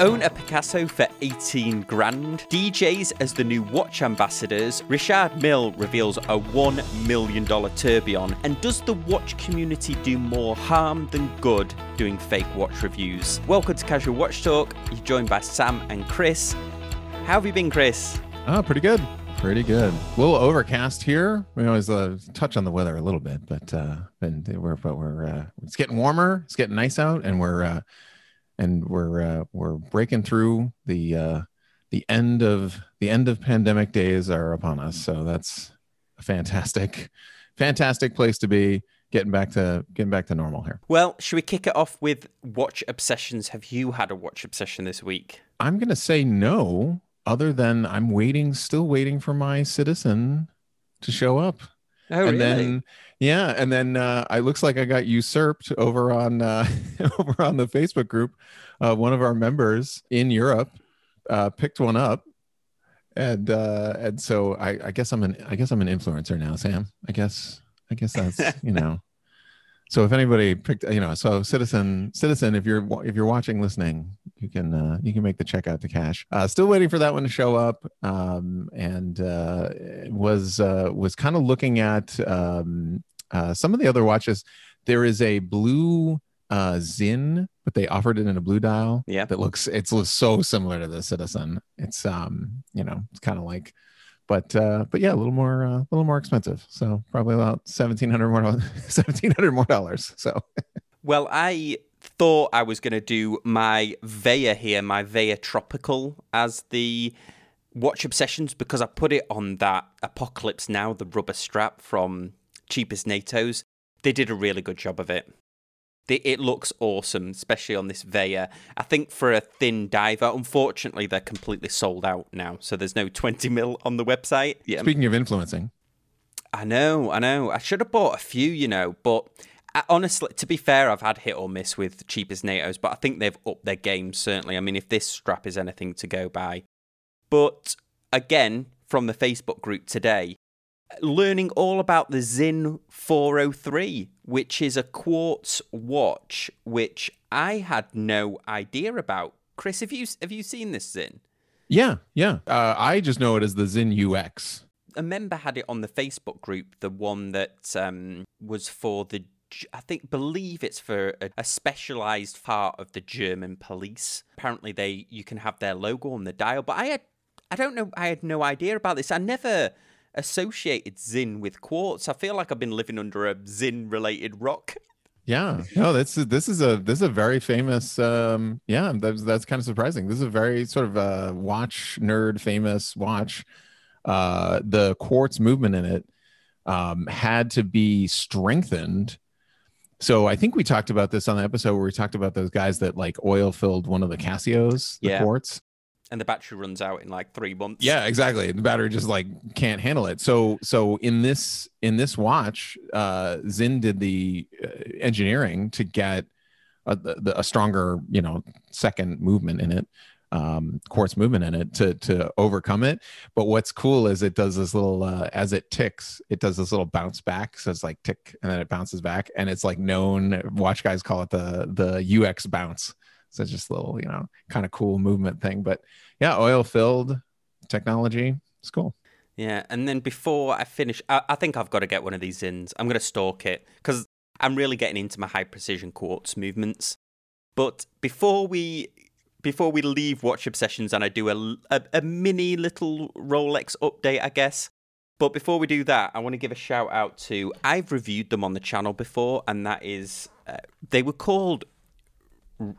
Own a Picasso for 18 grand. DJs as the new watch ambassadors. Richard Mille reveals a $1 million tourbillon. And does the watch community do more harm than good doing fake watch reviews? Welcome to Casual Watch Talk. You're joined by Sam and Chris. How have you been, Chris? Oh, pretty good. Pretty good. A little overcast here. We always uh, touch on the weather a little bit, but uh, and we're but we're uh, it's getting warmer. It's getting nice out, and we're uh, and we're uh, we're breaking through the uh, the end of the end of pandemic days are upon us. So that's a fantastic, fantastic place to be. Getting back to getting back to normal here. Well, should we kick it off with watch obsessions? Have you had a watch obsession this week? I'm gonna say no. Other than I'm waiting, still waiting for my citizen to show up. Oh, and really? then yeah and then uh it looks like i got usurped over on uh over on the facebook group. Uh one of our members in europe uh picked one up. And uh and so i i guess i'm an i guess i'm an influencer now sam. I guess i guess that's you know so if anybody picked you know so citizen citizen if you're if you're watching listening you can uh you can make the check out to cash. Uh still waiting for that one to show up. Um and uh was uh was kind of looking at um uh some of the other watches. There is a blue uh Sinn but they offered it in a blue dial Yeah. that looks it's looks so similar to the citizen. It's um you know it's kind of like but uh but yeah a little more uh, a little more expensive so probably about 1700 more 1700 more dollars so Well, I thought I was going to do my Veya here, my Veya Tropical, as the watch obsessions because I put it on that Apocalypse Now, the rubber strap from Cheapest NATO's. They did a really good job of it. It looks awesome, especially on this Veya. I think for a thin diver, unfortunately, they're completely sold out now, so there's no 20 mil on the website. Yeah, speaking of influencing I know, I know. I should have bought a few, you know, but I, honestly, to be fair, I've had hit or miss with cheapest NATO's, but I think they've upped their game, certainly. I mean, if this strap is anything to go by. But again, from the Facebook group today, learning all about the Sinn 403, which is a quartz watch, which I had no idea about. Chris, have you have you seen this Sinn? yeah yeah uh, i just know it as the Sinn ux a member had it on the Facebook group, the one that um, was for the, I think, believe it's for a, a specialized part of the German police. Apparently, they you can have their logo on the dial, but I had, I don't know, I had no idea about this. I never associated Sinn with quartz. I feel like I've been living under a Sinn related rock. yeah no that's this is a this is a very famous um yeah that's that's kind of surprising this is a very sort of uh watch nerd famous watch uh the quartz movement in it um had to be strengthened so i think we talked about this on the episode where we talked about those guys that like oil filled one of the casios the Yeah. quartz And the battery runs out in like three months. yeah exactly. The battery just like can't handle it. So so in this in this watch uh Sinn did the uh, engineering to get a, the, a stronger you know second movement in it um quartz movement in it to to overcome it. But what's cool is it does this little uh as it ticks it does this little bounce back. So it's like tick and then it bounces back. And it's like known watch guys call it the the ux bounce so just a little you know kind of cool movement thing but yeah oil filled technology it's cool Yeah, and then before I finish, I, I think I've got to get one of these ins. I'm going to stalk it because I'm really getting into my high precision quartz movements. But before we before we leave watch obsessions and I do a, a, a mini little Rolex update, I guess. But before we do that, I want to give a shout out to I've reviewed them on the channel before, and that is uh, they were called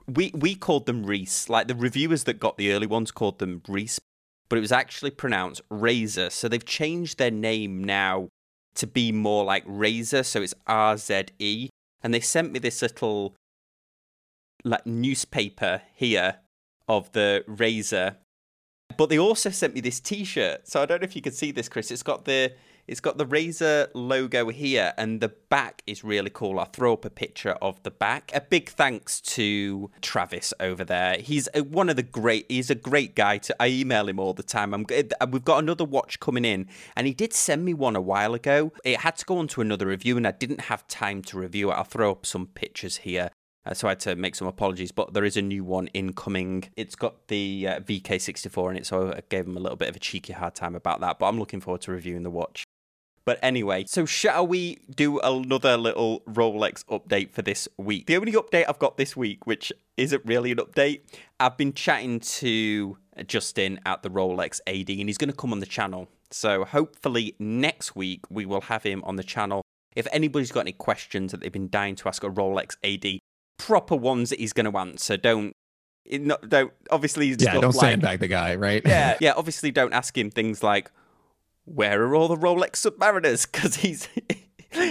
we we called them Reese. Like the reviewers that got the early ones called them Reese, but it was actually pronounced Razor. So they've changed their name now to be more like Razor. So it's R Z E. And they sent me this little like newspaper here of the Razor. But they also sent me this T-shirt. So I don't know if you can see this, Chris. It's got the it's got the Razer logo here, and the back is really cool. I'll throw up a picture of the back. A big thanks to Travis over there. He's a, one of the great. He's a great guy. To I email him all the time. I'm we've got another watch coming in, and he did send me one a while ago. It had to go on to another review, and I didn't have time to review it. I'll throw up some pictures here. Uh, so I had to make some apologies, but there is a new one incoming. It's got the uh, VK64 in it, so I gave him a little bit of a cheeky hard time about that. But I'm looking forward to reviewing the watch. But anyway, so shall we do another little Rolex update for this week? The only update I've got this week, which isn't really an update, I've been chatting to Justin at the Rolex AD, and he's going to come on the channel. So hopefully next week we will have him on the channel. If anybody's got any questions that they've been dying to ask a Rolex AD, proper ones that he's going to answer. Don't not, don't obviously yeah, don't like, sandbag the guy, right? Yeah, yeah. Obviously, don't ask him things like where are all the Rolex Submariners? Because he's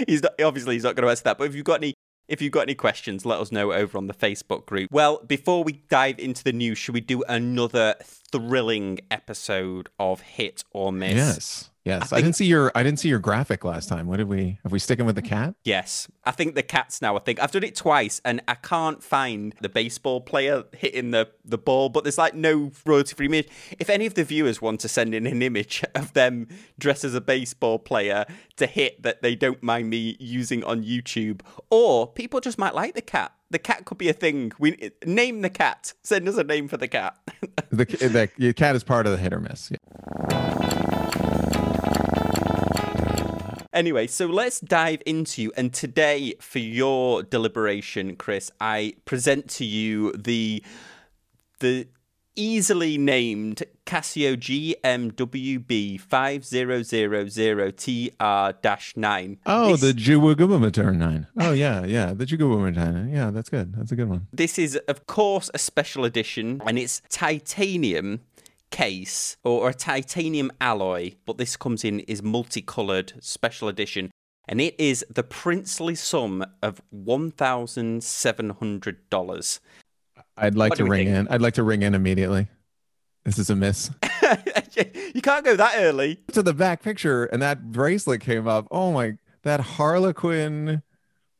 he's not obviously he's not going to answer that. But if you've got any if you've got any questions, let us know over on the Facebook group. Well, before we dive into the news, should we do another thrilling episode of Hit or Miss? Yes. Yes, I, I, didn't see your I didn't see your graphic last time. What did we? Have we sticking with the cat? Yes, I think the cats now. I think I've done it twice, and I can't find the baseball player hitting the the ball. But there's like no royalty free image. If any of the viewers want to send in an image of them dressed as a baseball player to hit that they don't mind me using on YouTube, or people just might like the cat. The cat could be a thing. We name the cat. Send us a name for the cat. the, the, the cat is part of the hit or miss. Yeah. Anyway, so let's dive into you. and today for your deliberation, Chris, I present to you the the easily named Casio GMWB 5000TR-9. Oh, this... the Juwagubamaturn 9. Oh, yeah, yeah, the Juwagubamaturn. Yeah, that's good. That's a good one. This is, of course, a special edition, and it's titanium case or a titanium alloy, but this comes in is multicolored special edition. And it is the princely sum of one thousand seven hundred dollars. I'd like what to ring think? in. I'd like to ring in immediately. This is a miss. you can't go that early. To the back picture, and that bracelet came up. Oh my! That Harlequin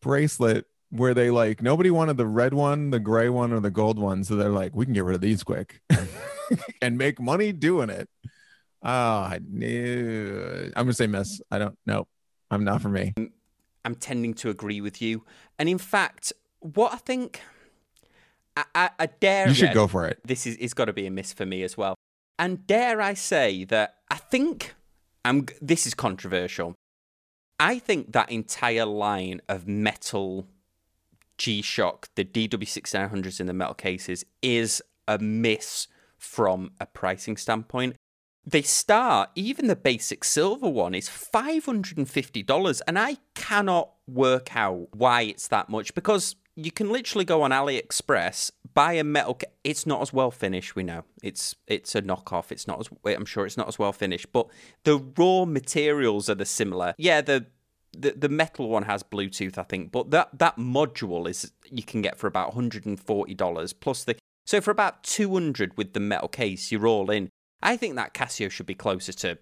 bracelet where they like nobody wanted the red one, the gray one, or the gold one, so they're like, we can get rid of these quick. and make money doing it. Oh, I knew. I'm gonna say miss. I don't know. I'm not for me. I'm tending to agree with you, and in fact, what I think, I, I, I dare. You should go for it. This is it's got to be a miss for me as well. And dare I say that I think I'm. This is controversial. I think that entire line of metal G Shock, the DW6900s in the metal cases, is a miss from a pricing standpoint. They start, even the basic silver one is $550, and I cannot work out why it's that much because you can literally go on AliExpress, buy a metal. Ca- it's not as well finished. We know it's it's a knockoff. It's not as I'm sure it's not as well finished, but the raw materials are the similar. Yeah, the the, the metal one has Bluetooth, I think, but that that module is you can get for about $140 plus the so for about 200 with the metal case, you're all in. I think that Casio should be closer to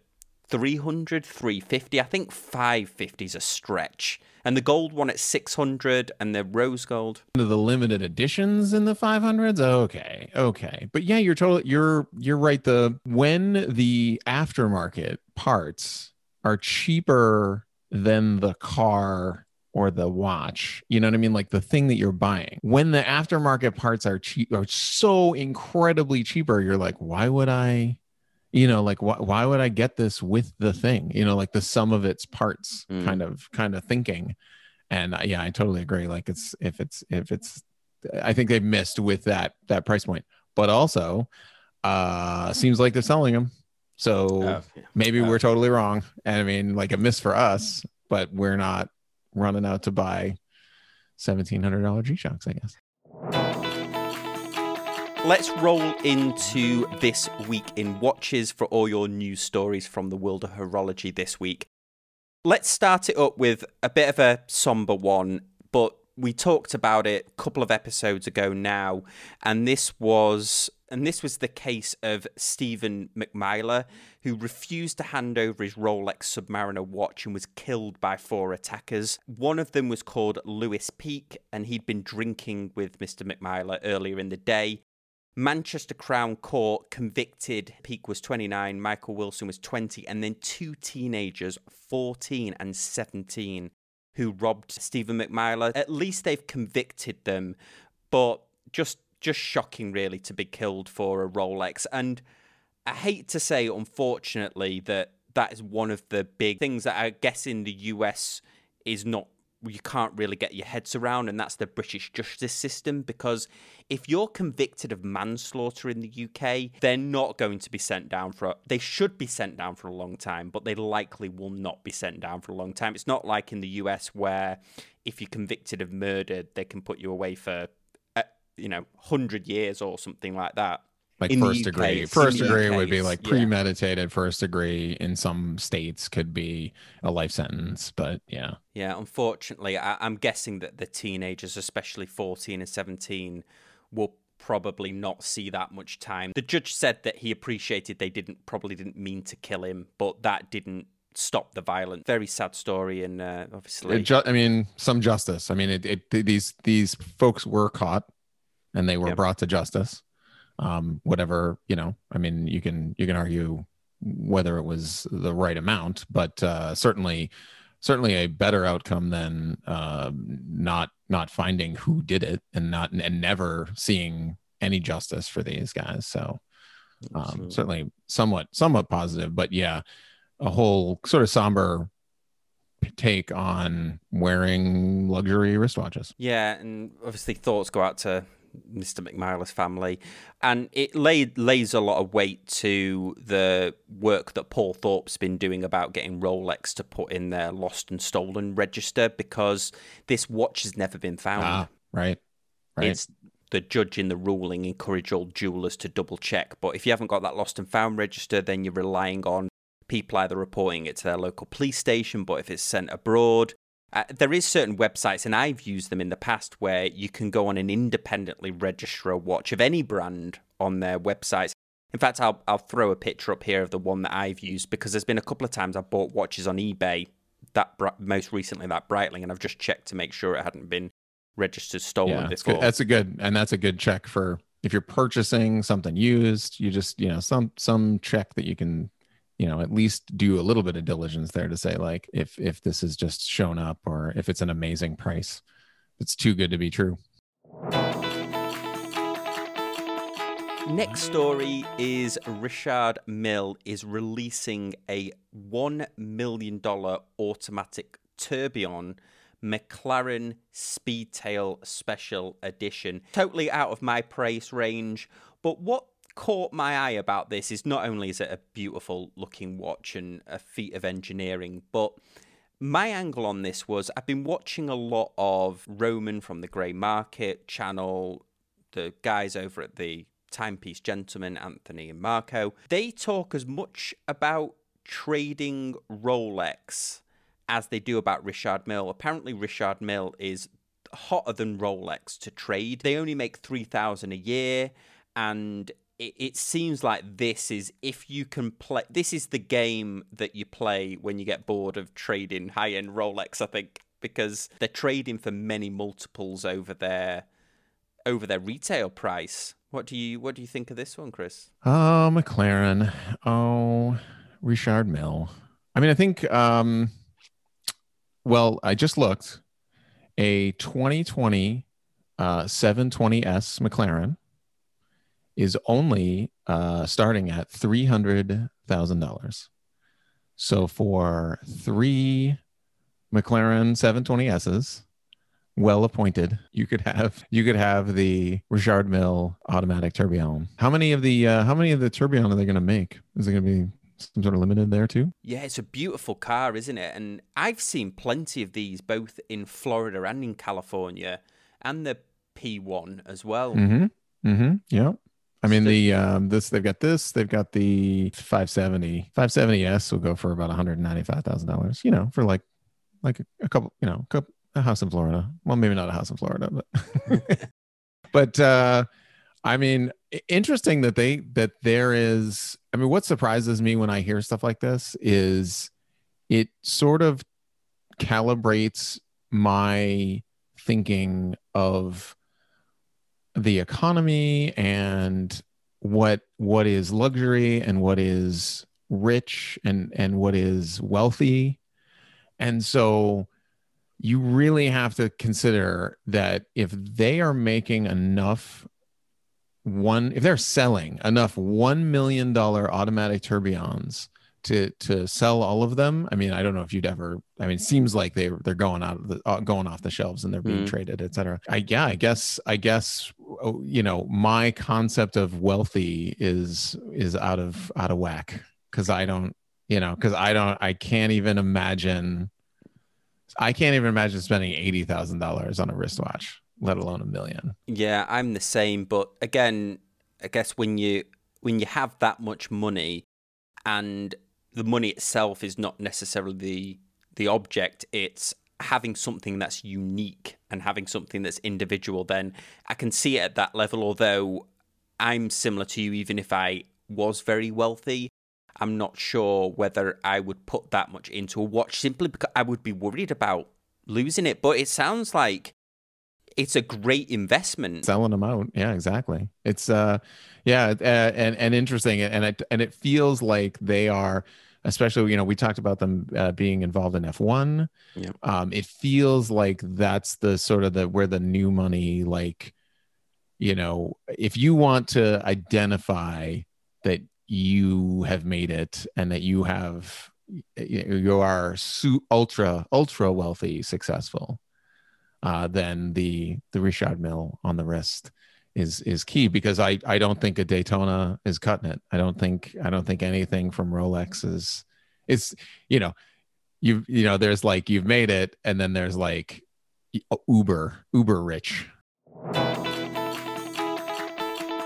300, 350. I think 550 is a stretch. And the gold one at 600 and the rose gold. The limited editions in the 500s. Okay. Okay. But yeah, you're totally you're you're right the when the aftermarket parts are cheaper than the car or the watch. You know what I mean? Like the thing that you're buying. When the aftermarket parts are cheap, are so incredibly cheaper, you're like, why would I? You know, like why, why would I get this with the thing? You know, like the sum of its parts mm. kind of kind of thinking. And uh, yeah, I totally agree. Like it's if it's if it's I think they've missed with that that price point. But also, uh seems like they're selling them. So yeah. maybe oh. we're totally wrong. And I mean, like a miss for us, but we're not running out to buy $1,700 G Shocks, I guess. Let's roll into this week in watches for all your news stories from the world of horology this week. Let's start it up with a bit of a somber one, but we talked about it a couple of episodes ago now, and this was and this was the case of Stephen McMyler, who refused to hand over his Rolex Submariner watch and was killed by four attackers. One of them was called Lewis Peak, and he'd been drinking with Mr. McMyler earlier in the day. Manchester Crown Court convicted Peak was 29, Michael Wilson was 20, and then two teenagers, 14 and 17, who robbed Stephen McMyler. At least they've convicted them, but just just shocking really to be killed for a Rolex. And I hate to say, unfortunately, that that is one of the big things that I guess in the US is not you can't really get your heads around, and that's the British justice system. Because if you're convicted of manslaughter in the UK, they're not going to be sent down for. A, they should be sent down for a long time, but they likely will not be sent down for a long time. It's not like in the US where if you're convicted of murder, they can put you away for, you know, hundred years or something like that like in first degree. First degree would be like yeah. premeditated. First degree in some states could be a life sentence, but yeah, Yeah, unfortunately, I, I'm guessing that the teenagers, especially 14 and 17, will probably not see that much time. The judge said that he appreciated they didn't probably didn't mean to kill him, but that didn't stop the violence. Very sad story, and uh, obviously, ju- I mean, some justice. I mean, it, it these these folks were caught and they were Yep. brought to justice. Um, whatever you know, I mean, you can you can argue whether it was the right amount, but uh, certainly certainly a better outcome than uh, not not finding who did it and not and never seeing any justice for these guys. So um, certainly somewhat somewhat positive, but yeah, a whole sort of somber take on wearing luxury wristwatches. Yeah, and obviously thoughts go out to Mr. McMyler's family, and it laid lays a lot of weight to the work that Paul Thorpe's been doing about getting Rolex to put in their lost and stolen register because this watch has never been found. Ah, right, right. It's the judge in the ruling encourage all jewelers to double check, but if you haven't got that lost and found register, then you're relying on people either reporting it to their local police station, but if it's sent abroad, uh, there is certain websites, and I've used them in the past, where you can go on and independently register a watch of any brand on their websites. In fact, I'll I'll throw a picture up here of the one that I've used because there's been a couple of times I've bought watches on eBay. That most recently that Breitling, and I've just checked to make sure it hadn't been registered stolen yeah, before. that's a good and that's a good check for if you're purchasing something used. You just you know some some check that you can you know at least do a little bit of diligence there to say like if if this is just shown up or if it's an amazing price, it's too good to be true. Next story is Richard Mille is releasing a $1 million automatic tourbillon McLaren Speedtail Special Edition. Totally out of my price range, but what caught my eye about this is not only is it a beautiful looking watch and a feat of engineering, but my angle on this was I've been watching a lot of Roman from the Grey Market channel, the guys over at the Timepiece Gentlemen, Anthony and Marco. They talk as much about trading Rolex as they do about Richard Mille. Apparently, Richard Mille is hotter than Rolex to trade. They only make 3000 a year and it, it seems like this is if you can play this is the game that you play when you get bored of trading high-end Rolex I think because they're trading for many multiples over their over their retail price. What do you what do you think of this one, Chris? Oh, McLaren. Oh, Richard Mille. I mean, I think. Um, well, I just looked. A 2020 uh, 720s McLaren is only uh, starting at three hundred thousand dollars. So for three McLaren 720s's, well appointed, you could have you could have the Richard Mille automatic tourbillon. How many of the uh, how many of the tourbillon are they going to make? Is it going to be some sort of limited there too? Yeah, it's a beautiful car, isn't it? And I've seen plenty of these both in Florida and in California and the P1 as well. Mm-hmm. Mm-hmm. Yeah. I mean the um this they've got this they've got the 570 570s will go for about 195 thousand dollars you know for like like a, couple you know a house in Florida. Well maybe not a house in Florida but but uh I mean interesting that they that there is I mean what surprises me when I hear stuff like this is it sort of calibrates my thinking of the economy and what what is luxury and what is rich and and what is wealthy. And so you really have to consider that if they are making enough one if they're selling enough one million dollar automatic tourbillons to to sell all of them i mean i don't know if you'd ever i mean it seems like they they're going out of the uh, going off the shelves and they're being mm. traded etc i yeah i guess i guess oh, you know my concept of wealthy is is out of out of whack because i don't you know because i don't i can't even imagine i can't even imagine spending $80000 on a wristwatch let alone a million. Yeah, I'm the same, but again, I guess when you when you have that much money and the money itself is not necessarily the the object, it's having something that's unique and having something that's individual, then I can see it at that level. Although I'm similar to you, even if I was very wealthy, I'm not sure whether I would put that much into a watch simply because I would be worried about losing it. But it sounds like it's a great investment. Selling them out, yeah, exactly. It's uh, yeah, uh, and and interesting, and it and it feels like they are, especially you know we talked about them uh, being involved in F one. Yeah. Um, it feels like that's the sort of the where the new money, like, you know, if you want to identify that you have made it and that you have you are su- ultra ultra wealthy successful uh, then the the Richard Mille on the wrist is is key because I I don't think a Daytona is cutting it. I don't think I don't think anything from Rolex is it's you know you you know there's like you've made it and then there's like uber uber rich.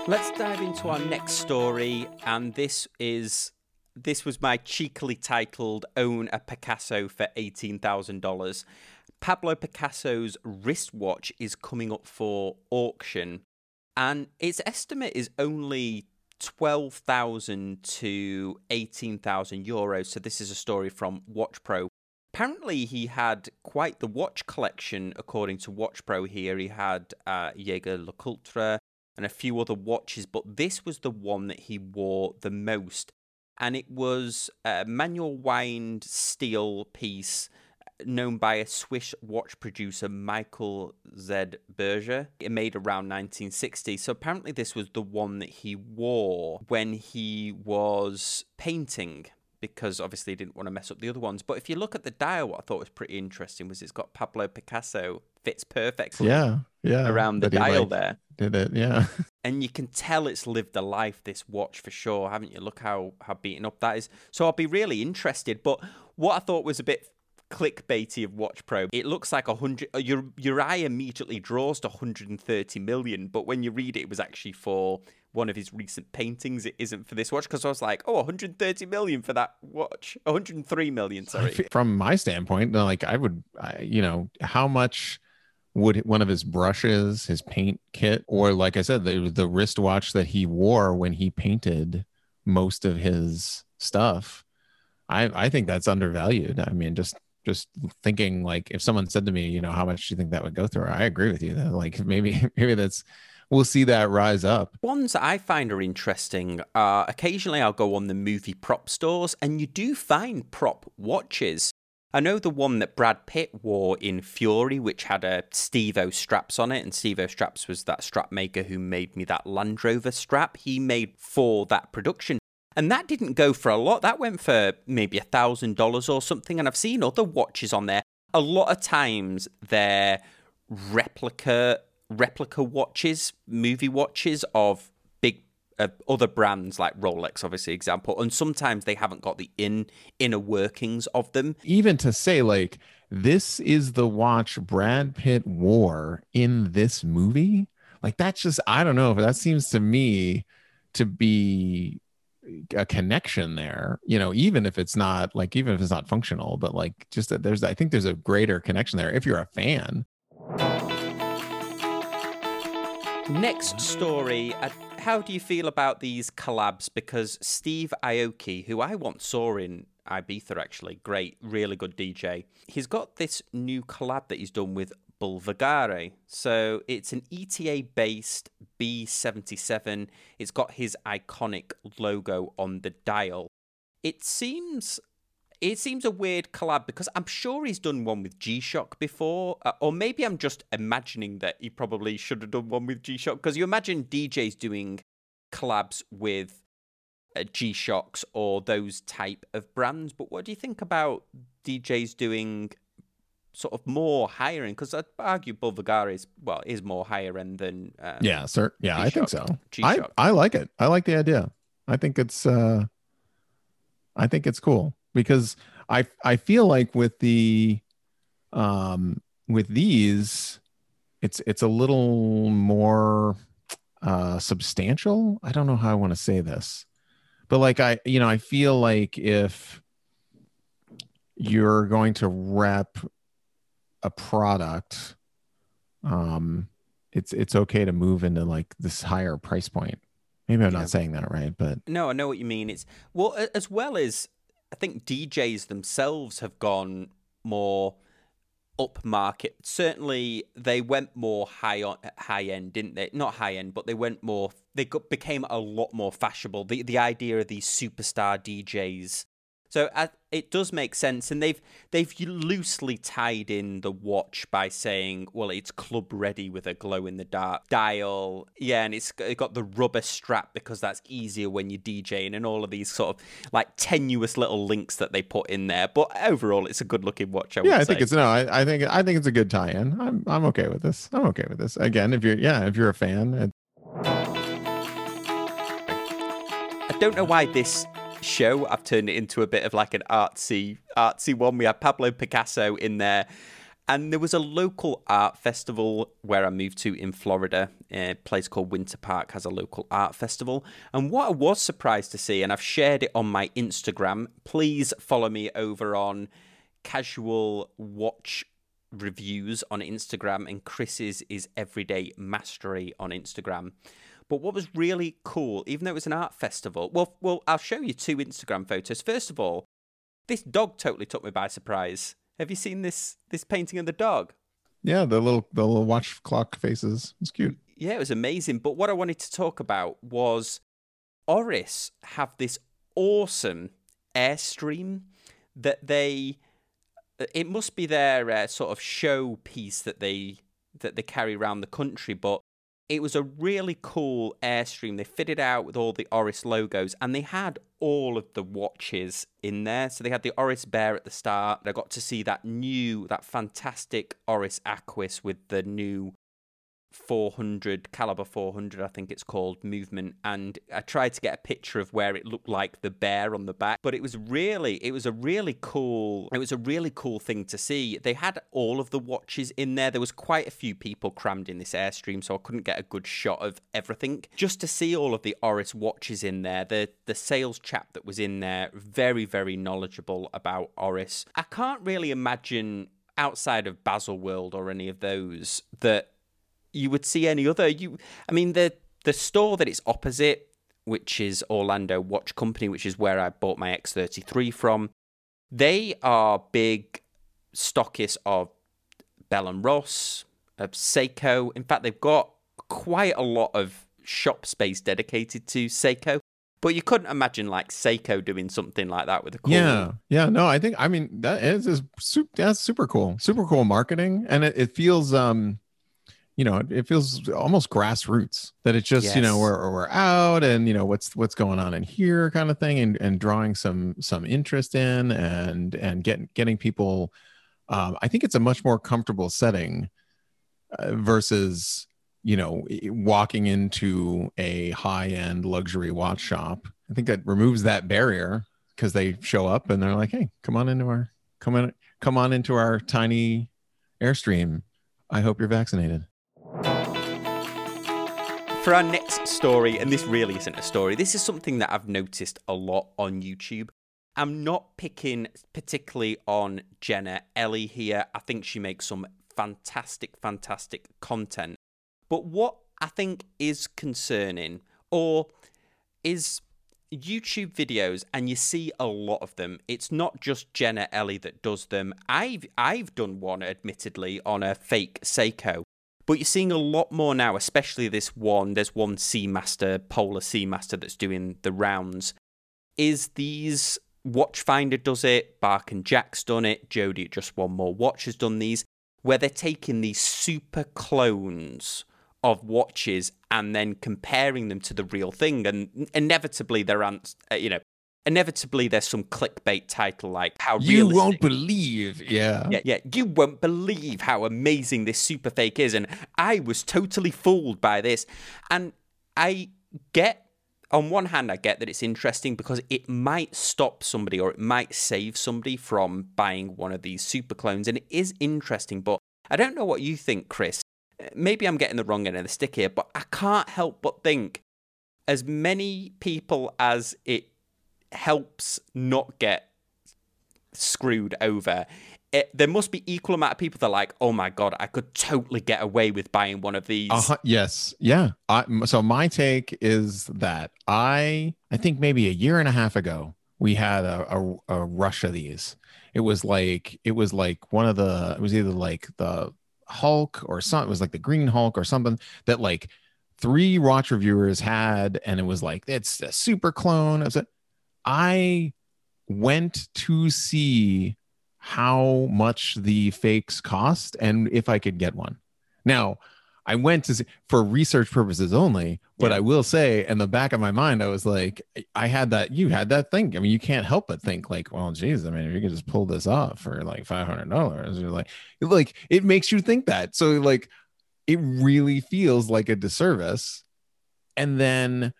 Let's dive into our next story and this is this was my cheekily titled own a Picasso for $18,000 Pablo Picasso's wristwatch is coming up for auction, and its estimate is only 12,000 to 18,000 euros. So, this is a story from Watch Pro. Apparently, he had quite the watch collection, according to Watch Pro here. He had uh, Jaeger LeCoultre and a few other watches, but this was the one that he wore the most. And it was a manual wind steel piece known by a Swiss watch producer, Michael Z. Berger. It made around 1960. So apparently, this was the one that he wore when he was painting because obviously he didn't want to mess up the other ones. But if you look at the dial, what I thought was pretty interesting was it's got Pablo Picasso fits perfectly. Yeah, yeah. Around the dial like, there. Did it? Yeah. and you can tell it's lived a life. This watch for sure, haven't you? Look how how beaten up that is. So I'll be really interested. But what I thought was a bit clickbaity of Watch Pro. It looks like a hundred. Uh, your your eye immediately draws to 130 million, but when you read it, it was actually for one of his recent paintings. It isn't for this watch because I was like, oh, 130 million for that watch. 103 million. Sorry. From my standpoint, like I would, I, you know, how much would one of his brushes, his paint kit, or like I said, the the wristwatch that he wore when he painted most of his stuff. I, I think that's undervalued. I mean, just just thinking like if someone said to me, you know, how much do you think that would go through? I agree with you. That like maybe maybe that's we'll see that rise up. Ones I find are interesting are occasionally I'll go on the movie prop stores and you do find prop watches. I know the one that Brad Pitt wore in Fury, which had uh, a Steve-O straps on it, and Steve-O straps was that strap maker who made me that Land Rover strap. He made for that production. And that didn't go for a lot. That went for maybe a thousand dollars or something. And I've seen other watches on there. A lot of times they're replica replica watches, movie watches of big uh, other brands like Rolex, obviously example. And sometimes they haven't got the in inner workings of them. Even to say like this is the watch Brad Pitt wore in this movie, like that's just I don't know. But that seems to me to be a connection there you know even if it's not like even if it's not functional but like just that there's i think there's a greater connection there if you're a fan. Next story uh, how do you feel about these collabs? Because steve aoki who i once saw in ibiza actually great really good dj he's got this new collab that he's done with Bulgari. So it's an ETA based B77. It's got his iconic logo on the dial. It seems it seems a weird collab because I'm sure he's done one with G Shock before, uh, or maybe I'm just imagining that he probably should have done one with G Shock because you imagine DJs doing collabs with uh, G Shocks or those type of brands. But what do you think about DJs doing sort of more higher end? Because I'd argue Bulgari is well is more higher end than um, yeah, sir. Yeah, G-Shock. I think so. G-Shock. I I like it. I like the idea. I think it's uh, I think it's cool because I I feel like with the um with these it's it's a little more uh substantial. I don't know how I want to say this. But like I you know, I feel like if you're going to rep a product um it's it's okay to move into like this higher price point maybe i'm yeah. not saying that right but no i know what you mean it's well as well as I think DJs themselves have gone more upmarket. Certainly, they went more high on high end, didn't they? Not high end, but they went more. They got, became a lot more fashionable. The the idea of these superstar DJs so uh, it does make sense, and they've they've loosely tied in the watch by saying, well, it's club ready with a glow in the dark dial, yeah, and it's got the rubber strap because that's easier when you're DJing, and all of these sort of like tenuous little links that they put in there. But overall, it's a good looking watch. I yeah, I think it's no, I, I, think I think it's a good tie-in. I'm I'm okay with this. I'm okay with this. Again, if you're yeah, if you're a fan. I don't know why this show. I've turned it into a bit of like an artsy, artsy one. We had Pablo Picasso in there. And there was a local art festival where I moved to in Florida. A place called Winter Park has a local art festival. And what I was surprised to see, and I've shared it on my Instagram, please follow me over on Casual Watch Reviews on Instagram, and Chris's is Everyday Mastery on Instagram. But what was really cool, even though it was an art festival, well, well, I'll show you two Instagram photos. First of all, this dog totally took me by surprise. Have you seen this this painting of the dog? Yeah, the little the little watch clock faces. It's cute. Yeah, it was amazing. But what I wanted to talk about was Oris have this awesome airstream that they it must be their uh, sort of show piece that they that they carry around the country but it was a really cool airstream. They fitted out with all the Oris logos and they had all of the watches in there. So they had the Oris Bear at the start. I got to see that new, that fantastic Oris Aquis with the new 400 caliber 400 i think it's called movement and i tried to get a picture of where it looked like the bear on the back but it was really it was a really cool it was a really cool thing to see. They had all of the watches in there. There was quite a few people crammed in this airstream so i couldn't get a good shot of everything. Just to see all of the oris watches in there the the sales chap that was in there very very knowledgeable about oris. I can't really imagine outside of Baselworld or any of those that you would see any other. You, I mean, the the store that it's opposite, which is Orlando Watch Company, which is where I bought my X33 from. They are big stockists of Bell and Ross, of Seiko. In fact, they've got quite a lot of shop space dedicated to Seiko. But you couldn't imagine like Seiko doing something like that with a cool. Yeah, yeah. No, I think I mean that is, is super, that's super cool, super cool marketing, and it, it feels um you know, it, feels almost grassroots that it's just, yes. you know, we're, we're out and, you know, what's, what's going on in here kind of thing and, and drawing some, some interest in and, and getting, getting people, um, I think it's a much more comfortable setting uh, versus, you know, walking into a high end luxury watch shop. I think that removes that barrier because they show up and they're like, Hey, come on into our, come on, come on into our tiny airstream. I hope you're vaccinated for our next story, and this really isn't a story, this is something that I've noticed a lot on YouTube. I'm not picking particularly on Jenni Elle here. I think she makes some fantastic, fantastic content. But what I think is concerning, or is YouTube videos, and you see a lot of them. It's not just Jenni Elle that does them. I've I've done one, admittedly, on a fake Seiko, but you're seeing a lot more now, especially this one. There's one Seamaster, Polar Seamaster, that's doing the rounds. Is these Watchfinder does it, Bark and Jack's done it, Jody Just One More Watch has done these, where they're taking these super clones of watches and then comparing them to the real thing, and inevitably there aren't, uh, you know, inevitably there's some clickbait title like how You realistic- won't believe. Yeah. yeah, yeah, you won't believe how amazing this super fake is, and I was totally fooled by this. And I get, on one hand, I get that it's interesting because it might stop somebody or it might save somebody from buying one of these super clones, and it is interesting. But I don't know what you think, Chris. Maybe I'm getting the wrong end of the stick here, but I can't help but think as many people as it helps not get screwed over. It, there must be equal amount of people that are like, oh my god, I could totally get away with buying one of these. Uh-huh, yes. Yeah. I, so my take is that I I think maybe a year and a half ago we had a, a, a rush of these. It was like it was like one of the it was either like the Hulk or something. It was like the Green Hulk or something that like three watch reviewers had, and it was like it's a super clone. I was like, I went to see how much the fakes cost and if I could get one. Now, I went to see, for research purposes only, but Yeah. I will say, in the back of my mind, I was like, I had that. You had that thing. I mean, you can't help but think like, well, geez, I mean, if you could just pull this off for like five hundred dollars, you're like, like it makes you think that. So like, it really feels like a disservice. And then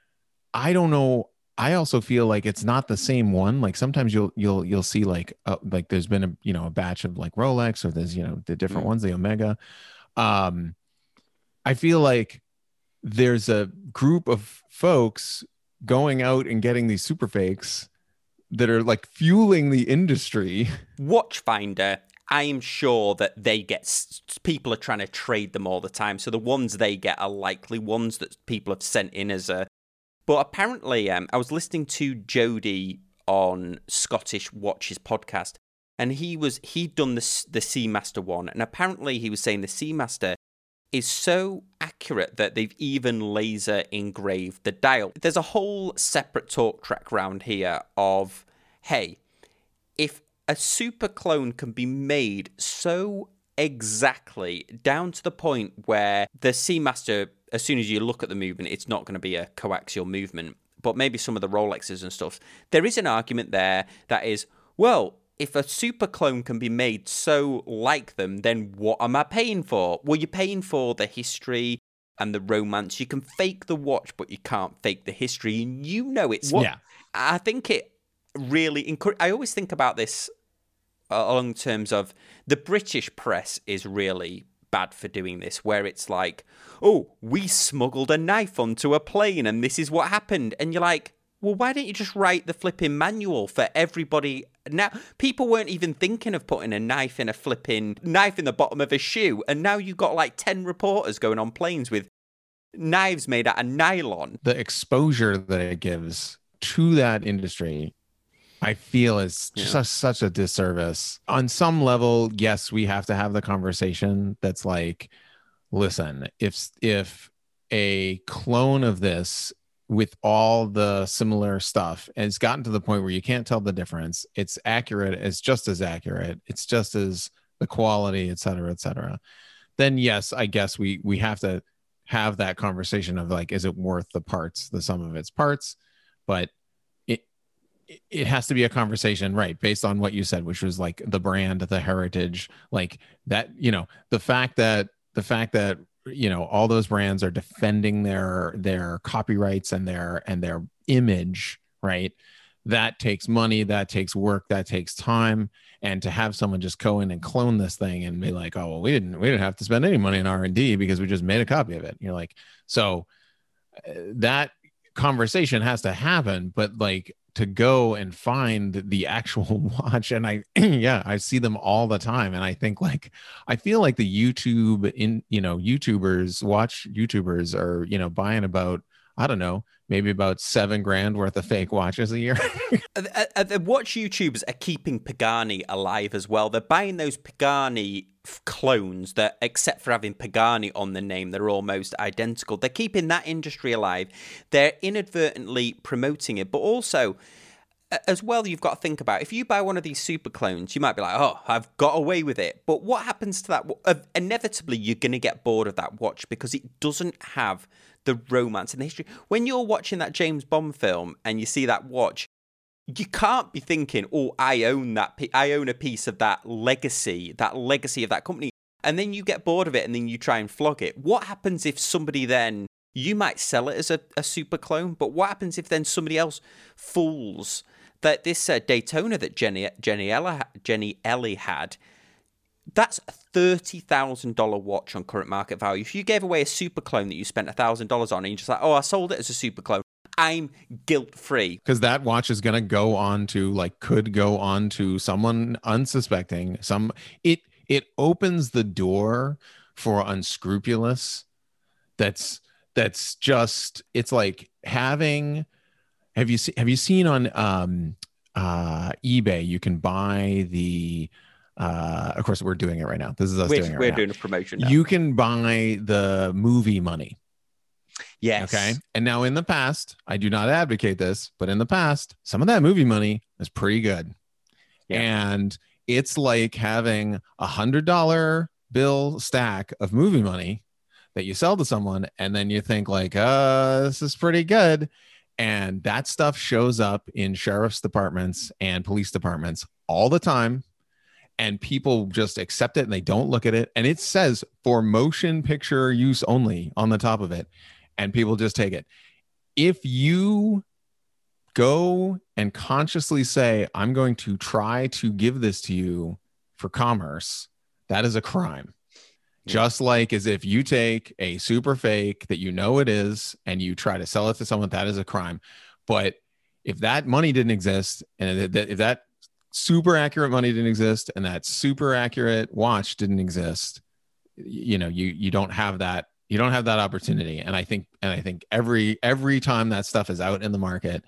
I don't know. I also feel like it's not the same one. Like sometimes you'll you'll you'll see like uh, like there's been a you know a batch of like Rolex or there's you know the different Mm. ones the Omega. Um, I feel like there's a group of folks going out and getting these super fakes that are like fueling the industry. Watchfinder, I am sure that they get people are trying to trade them all the time. So the ones they get are likely ones that people have sent in as a. But apparently, um, I was listening to Jody on Scottish Watches podcast, and he was he'd done the the Seamaster one, and apparently he was saying the Seamaster is so accurate that they've even laser engraved the dial. There's a whole separate talk track round here of hey, if a super clone can be made so exactly down to the point where the Seamaster, as soon as you look at the movement, it's not going to be a coaxial movement, but maybe some of the Rolexes and stuff, there is an argument there that is, well, if a super clone can be made so like them, then what am I paying for? Well, you're paying for the history and the romance. You can fake the watch, but you can't fake the history. And you know it's what Yeah. I think it really encour- I always think about this uh, along terms of the British press is really bad for doing this, where it's like, oh, we smuggled a knife onto a plane and this is what happened. And you're like, well, why don't you just write the flipping manual for everybody? Now, people weren't even thinking of putting a knife in a flipping knife in the bottom of a shoe. And now you've got like 10 reporters going on planes with knives made out of nylon. The exposure that it gives to that industry, I feel is Yeah. just such a disservice. On some level, yes, we have to have the conversation that's like, listen, if if a clone of this with all the similar stuff and it's gotten to the point where you can't tell the difference it's accurate it's just as accurate it's just as the quality et cetera et cetera then yes i guess we we have to have that conversation of like is it worth the parts the sum of its parts but it- has to be a conversation right based on what you said which was like the brand the heritage like that you know the fact that the fact that you know all those brands are defending their their copyrights and their and their image right? That takes money that takes work that takes time. And to have someone just go in and clone this thing and be like oh well we didn't we didn't have to spend any money in r&d because we just made a copy of it. You're like so uh, that conversation has to happen but like to go and find the actual watch and i yeah i see them all the time and i think like i feel like the youtube in you know youtubers watch youtubers are you know buying about i don't know maybe about seven grand worth of fake watches a year Uh, watch YouTubers are keeping Pagani alive as well. They're buying those Pagani clones that, except for having Pagani on the name, they're almost identical. They're keeping that industry alive. They're inadvertently promoting it, but also as well, you've got to think about if you buy one of these super clones, you might be like, oh, I've got away with it. But what happens to that? Inevitably, you're going to get bored of that watch because it doesn't have the romance and the history. When you're watching that James Bond film and you see that watch, you can't be thinking, "Oh, I own that. I own a piece of that legacy, that legacy of that company." And then you get bored of it, and then you try and flog it. What happens if somebody then you might sell it as a, a super clone, but what happens if then somebody else fools that this uh, Daytona that Jenny Jenny Ella Jenni Elle had? That's a thirty thousand dollar watch on current market value. If you gave away a super clone that you spent thousand dollars on, and you're just like, "Oh, I sold it as a super clone," I'm guilt free. Because that watch is going to go on to, like, could go on to someone unsuspecting. Some, it, it opens the door for unscrupulous. That's, that's just, it's like having, have you seen, have you seen on, um, uh, eBay, you can buy the, uh, of course, we're doing it right now. This is us we're, doing it. We're doing a promotion. Now. You can buy the movie money. Yes. Okay. And now in the past, I do not advocate this, but in the past, some of that movie money is pretty good. Yeah. And it's like having a hundred dollar bill stack of movie money that you sell to someone, and then you think like, uh, this is pretty good. And that stuff shows up in sheriff's departments and police departments all the time. And people just accept it and they don't look at it. And it says for motion picture use only on the top of it and people just take it. If you go and consciously say, I'm going to try to give this to you for commerce, that is a crime. Just like as if you take a super fake that you know it is and you try to sell it to someone, that is a crime. But if that money didn't exist and if that super accurate money didn't exist and that super accurate watch didn't exist, you know, you you don't have that you don't have that opportunity. And i think and i think every every time that stuff is out in the market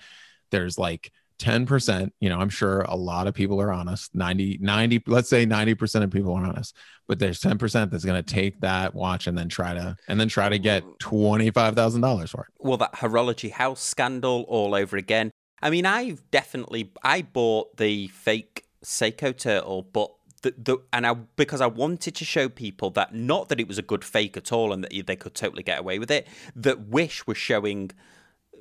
there's like 10% you know i'm sure a lot of people are honest 90 90 let's say 90% of people are honest but there's 10% that's going to take that watch and then try to and then try to get mm. $25000 for it. Well that horology house scandal all over again. I mean i've definitely i bought the fake seiko turtle but the, the and I because I wanted to show people that not that it was a good fake at all and that they could totally get away with it. That Wish was showing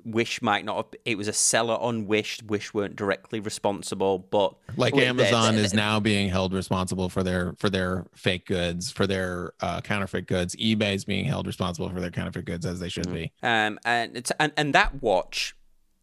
Wish might not have, it was a seller on Wish. Wish weren't directly responsible, but like Amazon is now being held responsible for their for their fake goods, for their uh, counterfeit goods. eBay is being held responsible for their counterfeit goods as they should mm-hmm. be. Um, and it's and and that watch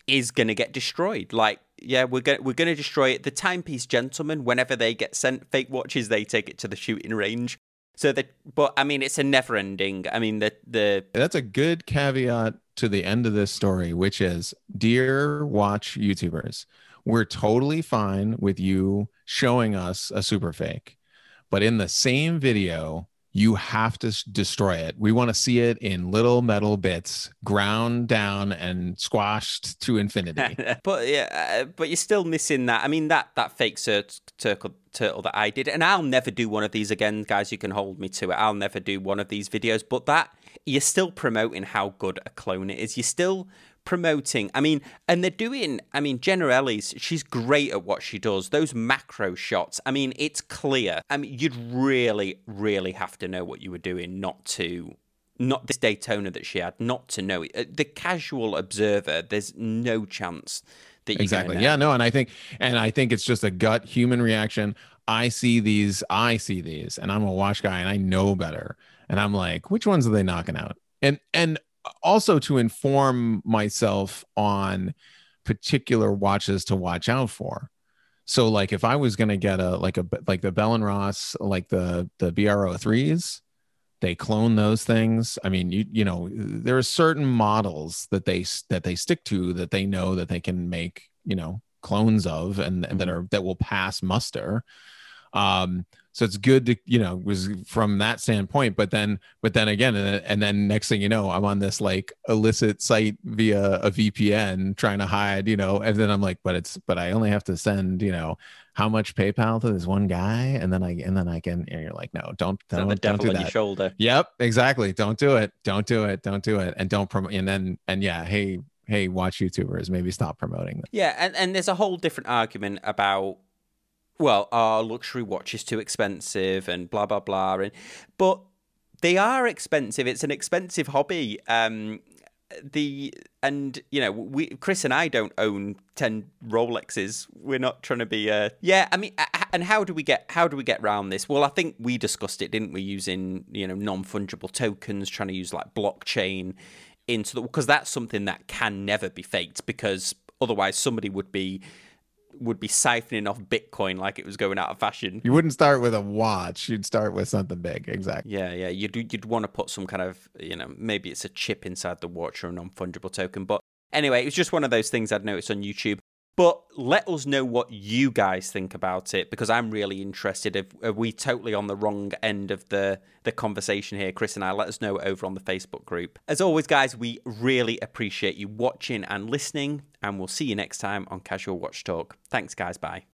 is going to get destroyed. Like yeah, we're gonna we're going to destroy it. The timepiece gentlemen, whenever they get sent fake watches, they take it to the shooting range. So that, but I mean, it's a never ending. I mean, the the that's a good caveat to the end of this story, which is, dear watch YouTubers, we're totally fine with you showing us a super fake, but in the same video, you have to destroy it. We want to see it in little metal bits, ground down and squashed to infinity. but yeah, uh, but you're still missing that. I mean, that that fake turtle turtle that I did, and I'll never do one of these again, guys. You can hold me to it. I'll never do one of these videos. But that you're still promoting how good a clone it is. You're still promoting. I mean, and they're doing. I mean, Jenni Elle, she's great at what she does. Those macro shots. I mean, it's clear. I mean, you'd really, really have to know what you were doing not to. Not this Daytona that she had, not to know it. Uh, the casual observer, there's no chance that you exactly. Yeah, no, and I think, and I think it's just a gut human reaction. I see these, I see these, and I'm a watch guy, and I know better, and I'm like, which ones are they knocking out? And and also to inform myself on particular watches to watch out for. So like if I was going to get a like a like the Bell and Ross like the the BR03s, they clone those things. I mean, you you know, there are certain models that they that they stick to that they know that they can make, you know, clones of and, and that mm-hmm. are that will pass muster. Um so it's good to you know was from that standpoint but then but then again and, and then next thing you know i'm on this like illicit site via a vpn trying to hide you know and then i'm like but it's but i only have to send you know how much paypal to this one guy? And then i and then i can and you're like no don't don't, the don't do that. shoulder. Yep exactly. Don't do it. Don't do it. Don't do it. And don't promote and then and yeah hey hey, watch YouTubers, maybe stop promoting them. Yeah, and, and there's a whole different argument about well, our luxury watch is too expensive and blah blah blah and but they are expensive. It's an expensive hobby. Um the and you know we Chris and I don't own 10 Rolexes we're not trying to be uh yeah I mean and how do we get how do we get around this well I think we discussed it didn't we using you know non-fungible tokens trying to use like blockchain into the because that's something that can never be faked because otherwise somebody would be would be siphoning off Bitcoin like it was going out of fashion. You wouldn't start with a watch. You'd start with something big. Exactly. Yeah, yeah. You'd you'd want to put some kind of you know maybe it's a chip inside the watch or a non fungible token. But anyway, it was just one of those things I'd noticed on YouTube. But let us know what you guys think about it because I'm really interested. If are we totally on the wrong end of the the conversation here, Chris and I? Let us know over on the Facebook group. As always, guys, we really appreciate you watching and listening, and we'll see you next time on Casual Watch Talk. Thanks, guys. Bye.